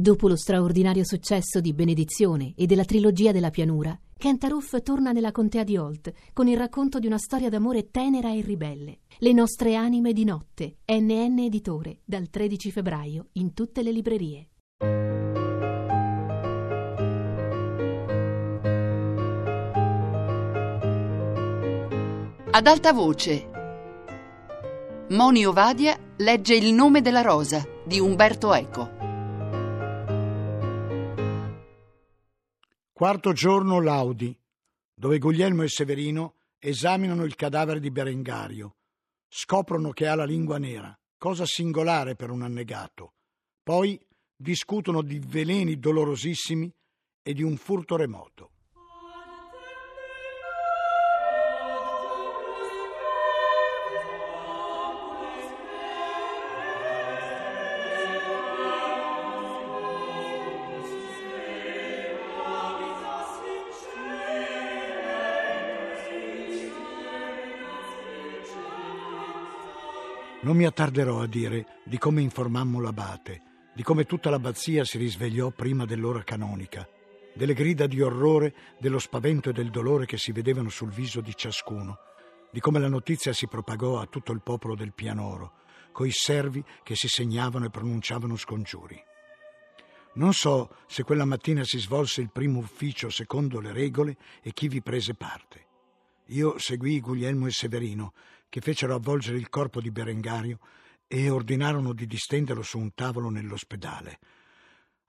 Dopo lo straordinario successo di Benedizione e della trilogia della pianura, Kentaroof torna nella contea di Holt con il racconto di una storia d'amore tenera e ribelle. Le nostre anime di notte, NN Editore, dal 13 febbraio in tutte le librerie. Ad alta voce. Moni Ovadia legge Il nome della rosa di Umberto Eco. Quarto giorno Laudi, dove Guglielmo e Severino esaminano il cadavere di Berengario. Scoprono che ha la lingua nera, cosa singolare per un annegato. Poi discutono di veleni dolorosissimi e di un furto remoto. Non mi attarderò a dire di come informammo l'abate, di come tutta l'abbazia si risvegliò prima dell'ora canonica, delle grida di orrore, dello spavento e del dolore che si vedevano sul viso di ciascuno, di come la notizia si propagò a tutto il popolo del Pianoro, coi servi che si segnavano e pronunciavano scongiuri. Non so se quella mattina si svolse il primo ufficio secondo le regole e chi vi prese parte. Io seguii Guglielmo e Severino, che fecero avvolgere il corpo di Berengario e ordinarono di distenderlo su un tavolo nell'ospedale.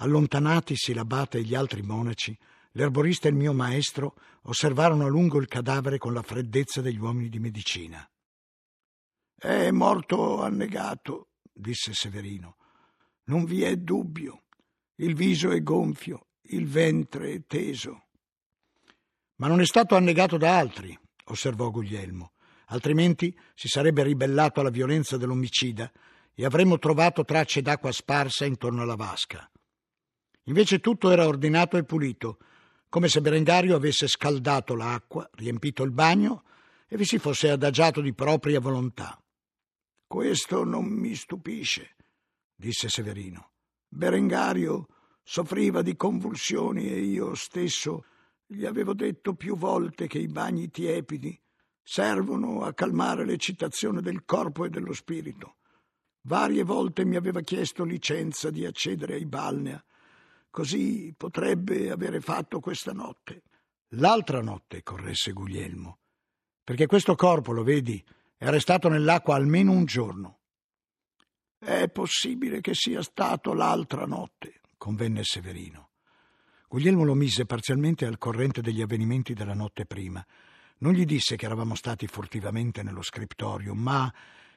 Allontanatisi l'abate e gli altri monaci, l'erborista e il mio maestro osservarono a lungo il cadavere con la freddezza degli uomini di medicina. È morto annegato, disse Severino. Non vi è dubbio. Il viso è gonfio, il ventre è teso. Ma non è stato annegato da altri, osservò Guglielmo, altrimenti si sarebbe ribellato alla violenza dell'omicida e avremmo trovato tracce d'acqua sparsa intorno alla vasca. Invece tutto era ordinato e pulito, come se Berengario avesse scaldato l'acqua, riempito il bagno e vi si fosse adagiato di propria volontà. Questo non mi stupisce, disse Severino. Berengario soffriva di convulsioni e io stesso gli avevo detto più volte che i bagni tiepidi servono a calmare l'eccitazione del corpo e dello spirito. Varie volte mi aveva chiesto licenza di accedere ai balnea. Così potrebbe avere fatto questa notte. L'altra notte, corresse Guglielmo, perché questo corpo, lo vedi, è restato nell'acqua almeno un giorno. È possibile che sia stato l'altra notte, convenne Severino. Guglielmo lo mise parzialmente al corrente degli avvenimenti della notte prima. Non gli disse che eravamo stati furtivamente nello scriptorio, ma,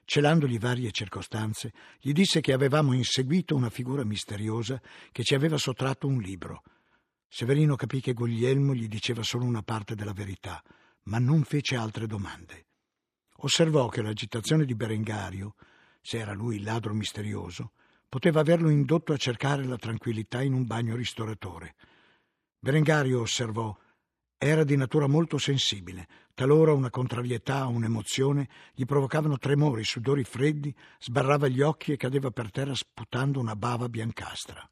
celandogli varie circostanze, gli disse che avevamo inseguito una figura misteriosa che ci aveva sottratto un libro. Severino capì che Guglielmo gli diceva solo una parte della verità, ma non fece altre domande. Osservò che l'agitazione di Berengario, se era lui il ladro misterioso, poteva averlo indotto a cercare la tranquillità in un bagno ristoratore. Berengario osservò era di natura molto sensibile. Talora una contrarietà o un'emozione gli provocavano tremori, sudori freddi, sbarrava gli occhi e cadeva per terra sputando una bava biancastra.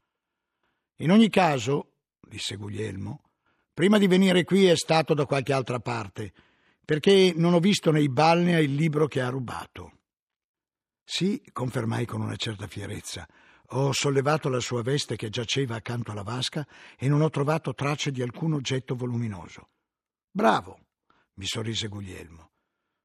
In ogni caso, disse Guglielmo, prima di venire qui è stato da qualche altra parte, perché non ho visto nei balnea il libro che ha rubato. Sì, confermai con una certa fierezza. Ho sollevato la sua veste che giaceva accanto alla vasca e non ho trovato tracce di alcun oggetto voluminoso. Bravo, mi sorrise Guglielmo.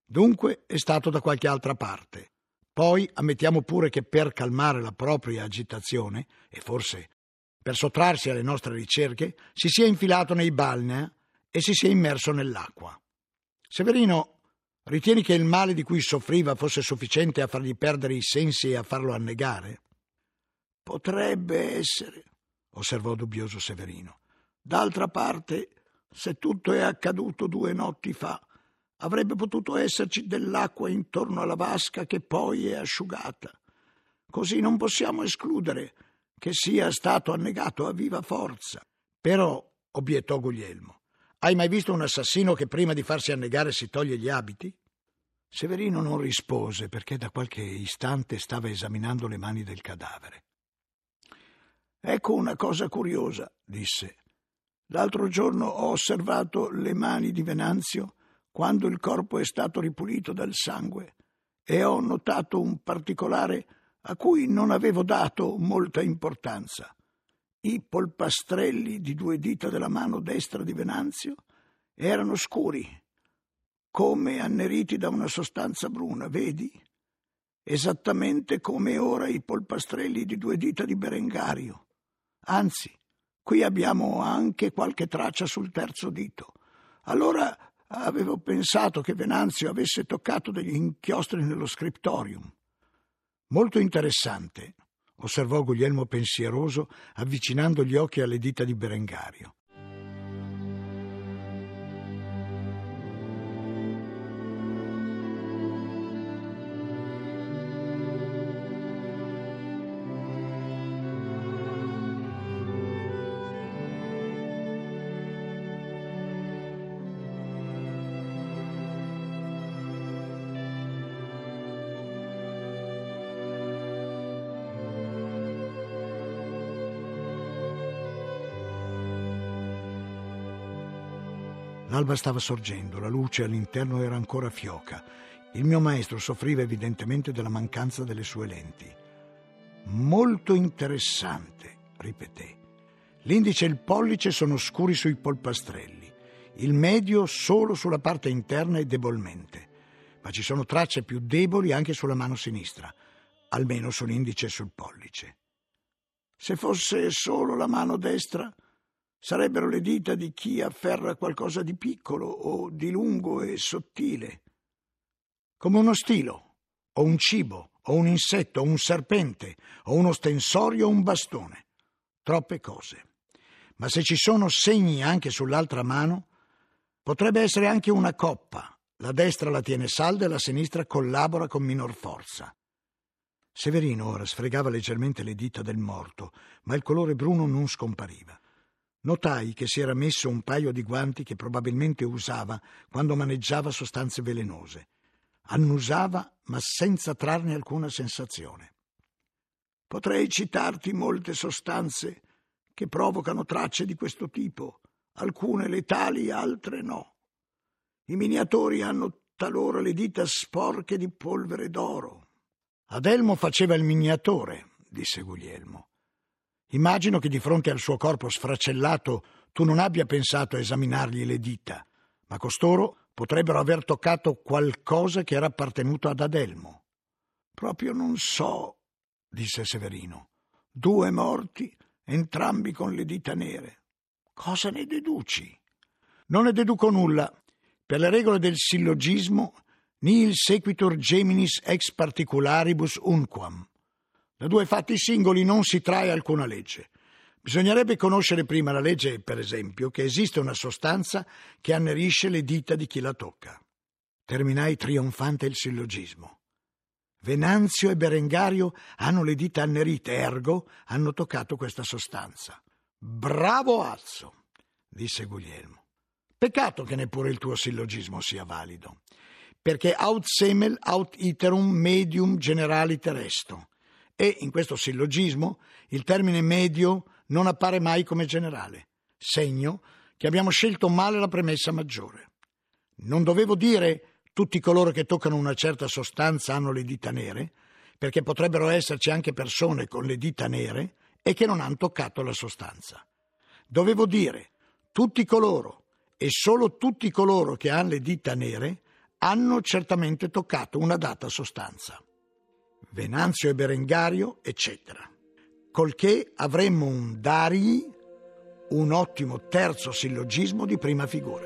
Dunque è stato da qualche altra parte. Poi ammettiamo pure che per calmare la propria agitazione, e forse per sottrarsi alle nostre ricerche, si sia infilato nei balnea e si sia immerso nell'acqua. Severino, ritieni che il male di cui soffriva fosse sufficiente a fargli perdere i sensi e a farlo annegare? Potrebbe essere, osservò dubbioso Severino. D'altra parte, se tutto è accaduto due notti fa, avrebbe potuto esserci dell'acqua intorno alla vasca che poi è asciugata. Così non possiamo escludere che sia stato annegato a viva forza. Però, obiettò Guglielmo, hai mai visto un assassino che prima di farsi annegare si toglie gli abiti? Severino non rispose perché da qualche istante stava esaminando le mani del cadavere. Ecco una cosa curiosa, disse. L'altro giorno ho osservato le mani di Venanzio quando il corpo è stato ripulito dal sangue e ho notato un particolare a cui non avevo dato molta importanza. I polpastrelli di due dita della mano destra di Venanzio erano scuri, come anneriti da una sostanza bruna, vedi? Esattamente come ora i polpastrelli di due dita di Berengario. Anzi, qui abbiamo anche qualche traccia sul terzo dito. Allora avevo pensato che Venanzio avesse toccato degli inchiostri nello scriptorium. Molto interessante, osservò Guglielmo pensieroso, avvicinando gli occhi alle dita di Berengario. L'alba stava sorgendo, la luce all'interno era ancora fioca. Il mio maestro soffriva evidentemente della mancanza delle sue lenti. Molto interessante, ripeté. L'indice e il pollice sono scuri sui polpastrelli, il medio solo sulla parte interna e debolmente, ma ci sono tracce più deboli anche sulla mano sinistra, almeno sull'indice e sul pollice. Se fosse solo la mano destra, sarebbero le dita di chi afferra qualcosa di piccolo o di lungo e sottile, come uno stilo, o un cibo, o un insetto, o un serpente, o uno stensorio o un bastone. Troppe cose. Ma se ci sono segni anche sull'altra mano, potrebbe essere anche una coppa. La destra la tiene salda e la sinistra collabora con minor forza. Severino ora sfregava leggermente le dita del morto, ma il colore bruno non scompariva. Notai che si era messo un paio di guanti che probabilmente usava quando maneggiava sostanze velenose. Annusava, ma senza trarne alcuna sensazione. Potrei citarti molte sostanze che provocano tracce di questo tipo, alcune letali, altre no. I miniatori hanno talora le dita sporche di polvere d'oro. Adelmo faceva il miniatore, disse Guglielmo. Immagino che di fronte al suo corpo sfracellato tu non abbia pensato a esaminargli le dita, ma costoro potrebbero aver toccato qualcosa che era appartenuto ad Adelmo. Proprio non so, disse Severino. Due morti, entrambi con le dita nere. Cosa ne deduci? Non ne deduco nulla. Per le regole del sillogismo, nihil sequitur geminis ex particularibus unquam. Da due fatti singoli non si trae alcuna legge. Bisognerebbe conoscere prima la legge, per esempio, che esiste una sostanza che annerisce le dita di chi la tocca. Terminai trionfante il sillogismo. Venanzio e Berengario hanno le dita annerite, ergo hanno toccato questa sostanza. Bravo Azzo, disse Guglielmo. Peccato che neppure il tuo sillogismo sia valido, perché aut semel aut iterum medium generaliter resto e in questo sillogismo il termine medio non appare mai come generale, segno che abbiamo scelto male la premessa maggiore. Non dovevo dire tutti coloro che toccano una certa sostanza hanno le dita nere, perché potrebbero esserci anche persone con le dita nere e che non hanno toccato la sostanza. Dovevo dire tutti coloro e solo tutti coloro che hanno le dita nere hanno certamente toccato una data sostanza. Venanzio e Berengario, eccetera. Colché avremmo un Darii, un ottimo terzo sillogismo di prima figura.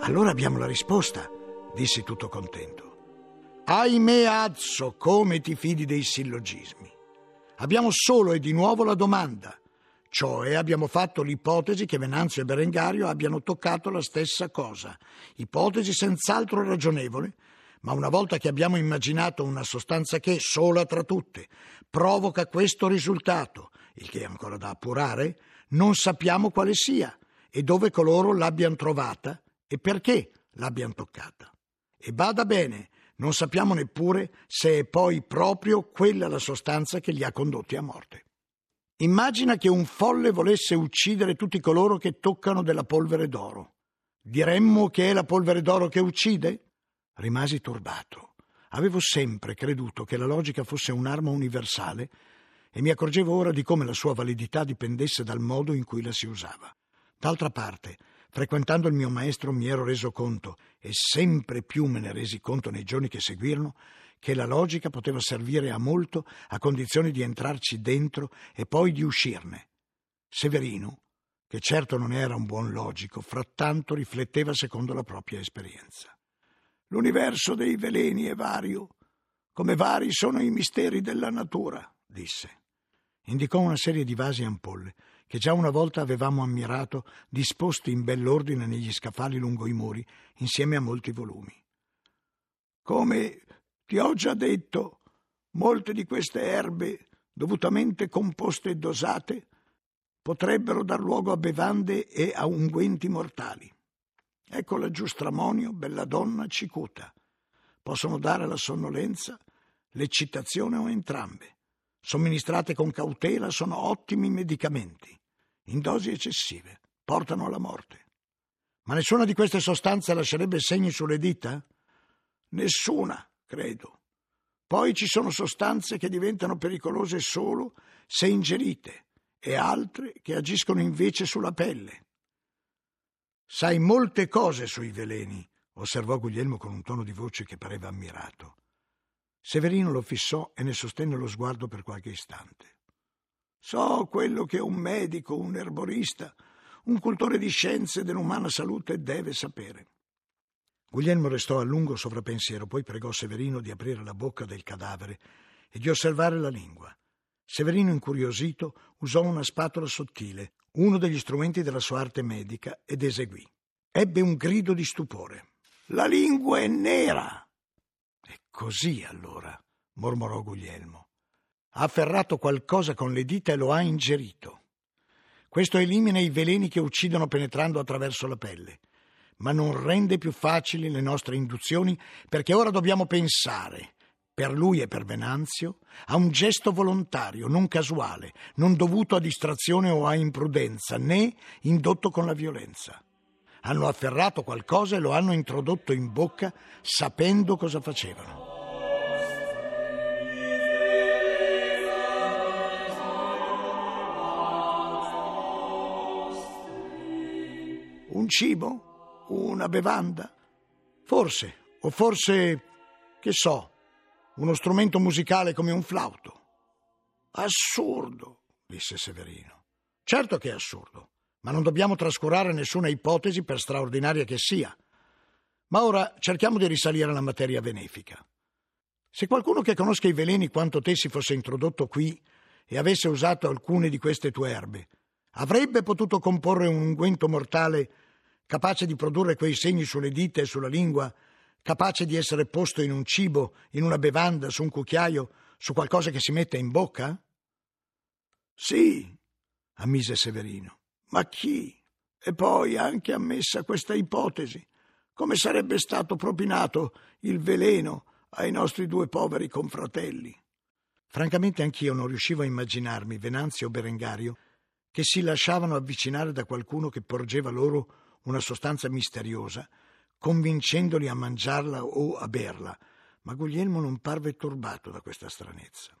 Allora abbiamo la risposta, dissi tutto contento. Ahimè, Azzo, come ti fidi dei sillogismi? Abbiamo solo e di nuovo la domanda, cioè abbiamo fatto l'ipotesi che Venanzio e Berengario abbiano toccato la stessa cosa, ipotesi senz'altro ragionevole, ma una volta che abbiamo immaginato una sostanza che, sola tra tutte, provoca questo risultato, il che è ancora da appurare, non sappiamo quale sia e dove coloro l'abbiano trovata e perché l'abbiano toccata. E bada bene, non sappiamo neppure se è poi proprio quella la sostanza che li ha condotti a morte. Immagina che un folle volesse uccidere tutti coloro che toccano della polvere d'oro. Diremmo che è la polvere d'oro che uccide? Rimasi turbato. Avevo sempre creduto che la logica fosse un'arma universale e mi accorgevo ora di come la sua validità dipendesse dal modo in cui la si usava. D'altra parte, frequentando il mio maestro mi ero reso conto, e sempre più me ne resi conto nei giorni che seguirono, che la logica poteva servire a molto a condizione di entrarci dentro e poi di uscirne. Severino, che certo non era un buon logico, frattanto rifletteva secondo la propria esperienza. L'universo dei veleni è vario, come vari sono i misteri della natura, disse. Indicò una serie di vasi e ampolle che già una volta avevamo ammirato disposti in bell'ordine negli scaffali lungo i muri, insieme a molti volumi. Come ti ho già detto, molte di queste erbe, dovutamente composte e dosate, potrebbero dar luogo a bevande e a unguenti mortali. Ecco la giustramonio, bella donna, cicuta. Possono dare la sonnolenza, l'eccitazione o entrambe somministrate con cautela, sono ottimi medicamenti. In dosi eccessive portano alla morte. Ma nessuna di queste sostanze lascerebbe segni sulle dita? Nessuna, credo. Poi ci sono sostanze che diventano pericolose solo se ingerite e altre che agiscono invece sulla pelle. Sai molte cose sui veleni, osservò Guglielmo con un tono di voce che pareva ammirato. Severino lo fissò e ne sostenne lo sguardo per qualche istante. So quello che un medico, un erborista, un cultore di scienze dell'umana salute deve sapere. Guglielmo restò a lungo sovrappensiero, poi pregò Severino di aprire la bocca del cadavere e di osservare la lingua. Severino, incuriosito, usò una spatola sottile, uno degli strumenti della sua arte medica, ed eseguì. Ebbe un grido di stupore. La lingua è nera! Così allora, mormorò Guglielmo. Ha afferrato qualcosa con le dita e lo ha ingerito. Questo elimina i veleni che uccidono penetrando attraverso la pelle, ma non rende più facili le nostre induzioni perché ora dobbiamo pensare, per lui e per Venanzio, a un gesto volontario, non casuale, non dovuto a distrazione o a imprudenza, né indotto con la violenza hanno afferrato qualcosa e lo hanno introdotto in bocca sapendo cosa facevano. Un cibo? Una bevanda? Forse, o forse, che so, uno strumento musicale come un flauto. Assurdo, disse Severino. Certo che è assurdo ma non dobbiamo trascurare nessuna ipotesi per straordinaria che sia. Ma ora cerchiamo di risalire alla materia benefica. Se qualcuno che conosca i veleni quanto te si fosse introdotto qui e avesse usato alcune di queste tue erbe, avrebbe potuto comporre un unguento mortale capace di produrre quei segni sulle dita e sulla lingua, capace di essere posto in un cibo, in una bevanda, su un cucchiaio, su qualcosa che si mette in bocca? Sì, ammise Severino. Ma chi? E poi, anche ammessa questa ipotesi, come sarebbe stato propinato il veleno ai nostri due poveri confratelli? Francamente anch'io non riuscivo a immaginarmi Venanzio o Berengario che si lasciavano avvicinare da qualcuno che porgeva loro una sostanza misteriosa, convincendoli a mangiarla o a berla, ma Guglielmo non parve turbato da questa stranezza.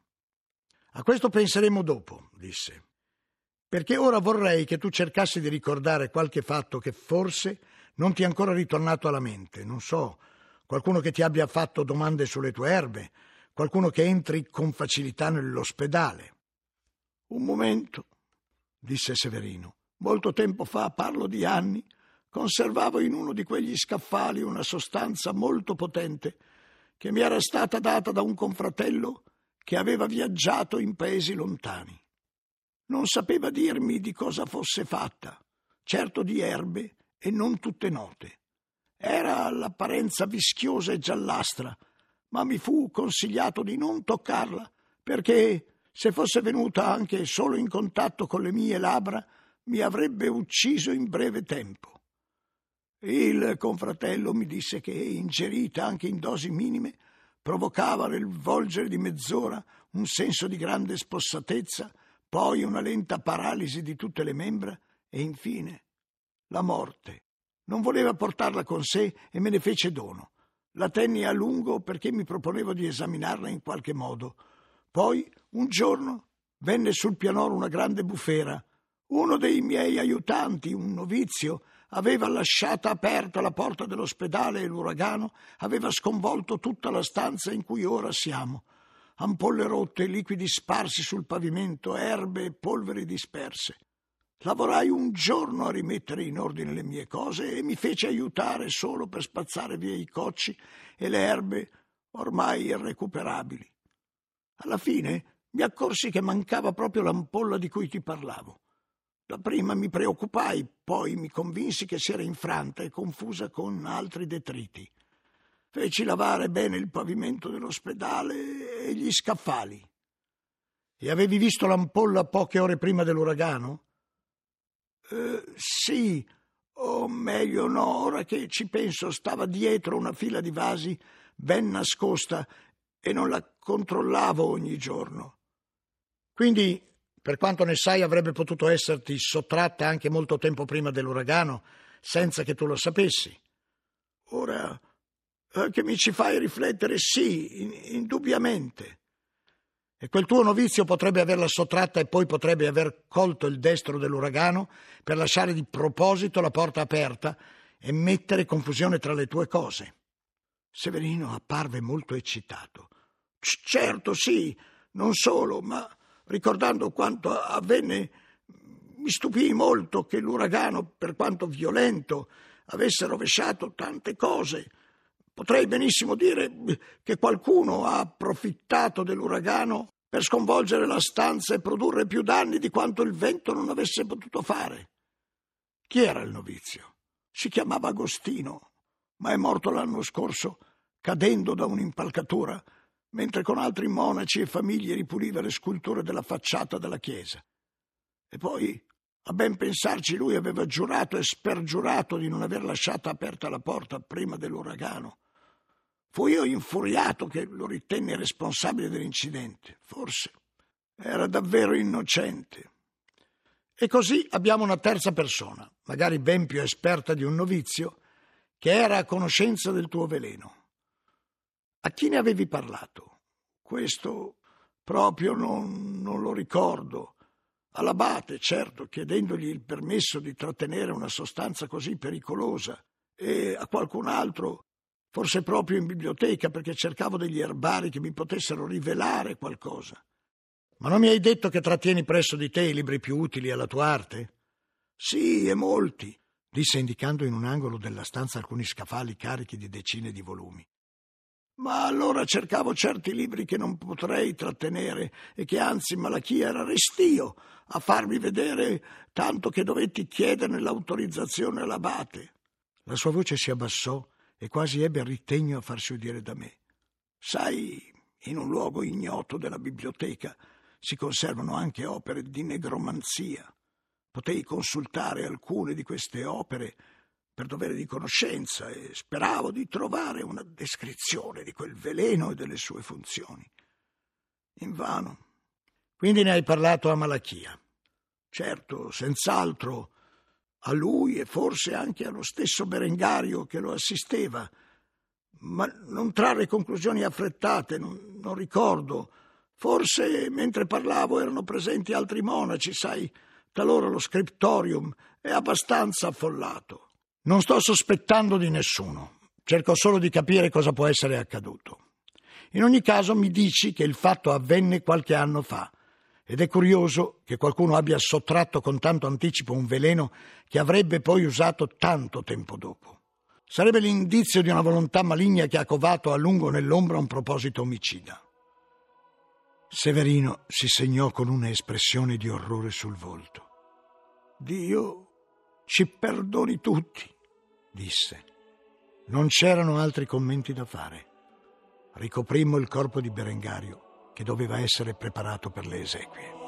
A questo penseremo dopo, disse perché ora vorrei che tu cercassi di ricordare qualche fatto che forse non ti è ancora ritornato alla mente, non so, qualcuno che ti abbia fatto domande sulle tue erbe, qualcuno che entri con facilità nell'ospedale. Un momento, disse Severino. Molto tempo fa, parlo di anni, conservavo in uno di quegli scaffali una sostanza molto potente che mi era stata data da un confratello che aveva viaggiato in paesi lontani. Non sapeva dirmi di cosa fosse fatta, certo di erbe e non tutte note. Era all'apparenza vischiosa e giallastra, ma mi fu consigliato di non toccarla, perché se fosse venuta anche solo in contatto con le mie labbra, mi avrebbe ucciso in breve tempo. Il confratello mi disse che, ingerita anche in dosi minime, provocava nel volgere di mezz'ora un senso di grande spossatezza, poi una lenta paralisi di tutte le membra e infine la morte. Non voleva portarla con sé e me ne fece dono. La tenni a lungo perché mi proponevo di esaminarla in qualche modo. Poi, un giorno, venne sul pianoro una grande bufera. Uno dei miei aiutanti, un novizio, aveva lasciata aperta la porta dell'ospedale e l'uragano aveva sconvolto tutta la stanza in cui ora siamo. Ampolle rotte, liquidi sparsi sul pavimento, erbe e polveri disperse. Lavorai un giorno a rimettere in ordine le mie cose e mi fece aiutare solo per spazzare via i cocci e le erbe ormai irrecuperabili. Alla fine mi accorsi che mancava proprio l'ampolla di cui ti parlavo. Dapprima mi preoccupai, poi mi convinsi che si era infranta e confusa con altri detriti. Feci lavare bene il pavimento dell'ospedale e gli scaffali. E avevi visto l'ampolla poche ore prima dell'uragano? Eh, sì, o meglio no, ora che ci penso, stava dietro una fila di vasi ben nascosta e non la controllavo ogni giorno. Quindi, per quanto ne sai, avrebbe potuto esserti sottratta anche molto tempo prima dell'uragano, senza che tu lo sapessi. Ora eh, che mi ci fai riflettere, sì, in, indubbiamente. E quel tuo novizio potrebbe averla sottratta e poi potrebbe aver colto il destro dell'uragano per lasciare di proposito la porta aperta e mettere confusione tra le tue cose. Severino apparve molto eccitato. Certo, sì, non solo, ma ricordando quanto avvenne, mi stupii molto che l'uragano, per quanto violento, avesse rovesciato tante cose Potrei benissimo dire che qualcuno ha approfittato dell'uragano per sconvolgere la stanza e produrre più danni di quanto il vento non avesse potuto fare. Chi era il novizio? Si chiamava Agostino, ma è morto l'anno scorso cadendo da un'impalcatura mentre con altri monaci e famiglie ripuliva le sculture della facciata della chiesa. E poi, a ben pensarci, lui aveva giurato e spergiurato di non aver lasciato aperta la porta prima dell'uragano. Fui io infuriato che lo ritenne responsabile dell'incidente. Forse era davvero innocente. E così abbiamo una terza persona, magari ben più esperta di un novizio, che era a conoscenza del tuo veleno. A chi ne avevi parlato? Questo proprio non, non lo ricordo. All'abate, certo, chiedendogli il permesso di trattenere una sostanza così pericolosa, e a qualcun altro forse proprio in biblioteca perché cercavo degli erbari che mi potessero rivelare qualcosa. Ma non mi hai detto che trattieni presso di te i libri più utili alla tua arte? Sì, e molti, disse indicando in un angolo della stanza alcuni scaffali carichi di decine di volumi. Ma allora cercavo certi libri che non potrei trattenere e che anzi Malachia era restio a farmi vedere, tanto che dovetti chiederne l'autorizzazione all'abate. La sua voce si abbassò e quasi ebbe ritegno a farsi udire da me. Sai, in un luogo ignoto della biblioteca si conservano anche opere di negromanzia. Potei consultare alcune di queste opere per dovere di conoscenza e speravo di trovare una descrizione di quel veleno e delle sue funzioni. Invano. Quindi ne hai parlato a Malachia. Certo, senz'altro a lui e forse anche allo stesso Berengario che lo assisteva, ma non trarre conclusioni affrettate, non, non ricordo. Forse mentre parlavo erano presenti altri monaci, sai, talora lo scriptorium è abbastanza affollato. Non sto sospettando di nessuno, cerco solo di capire cosa può essere accaduto. In ogni caso mi dici che il fatto avvenne qualche anno fa ed è curioso che qualcuno abbia sottratto con tanto anticipo un veleno che avrebbe poi usato tanto tempo dopo. Sarebbe l'indizio di una volontà maligna che ha covato a lungo nell'ombra un proposito omicida. Severino si segnò con una espressione di orrore sul volto. Dio ci perdoni tutti, disse. Non c'erano altri commenti da fare. Ricoprimmo il corpo di Berengario che doveva essere preparato per le esequie.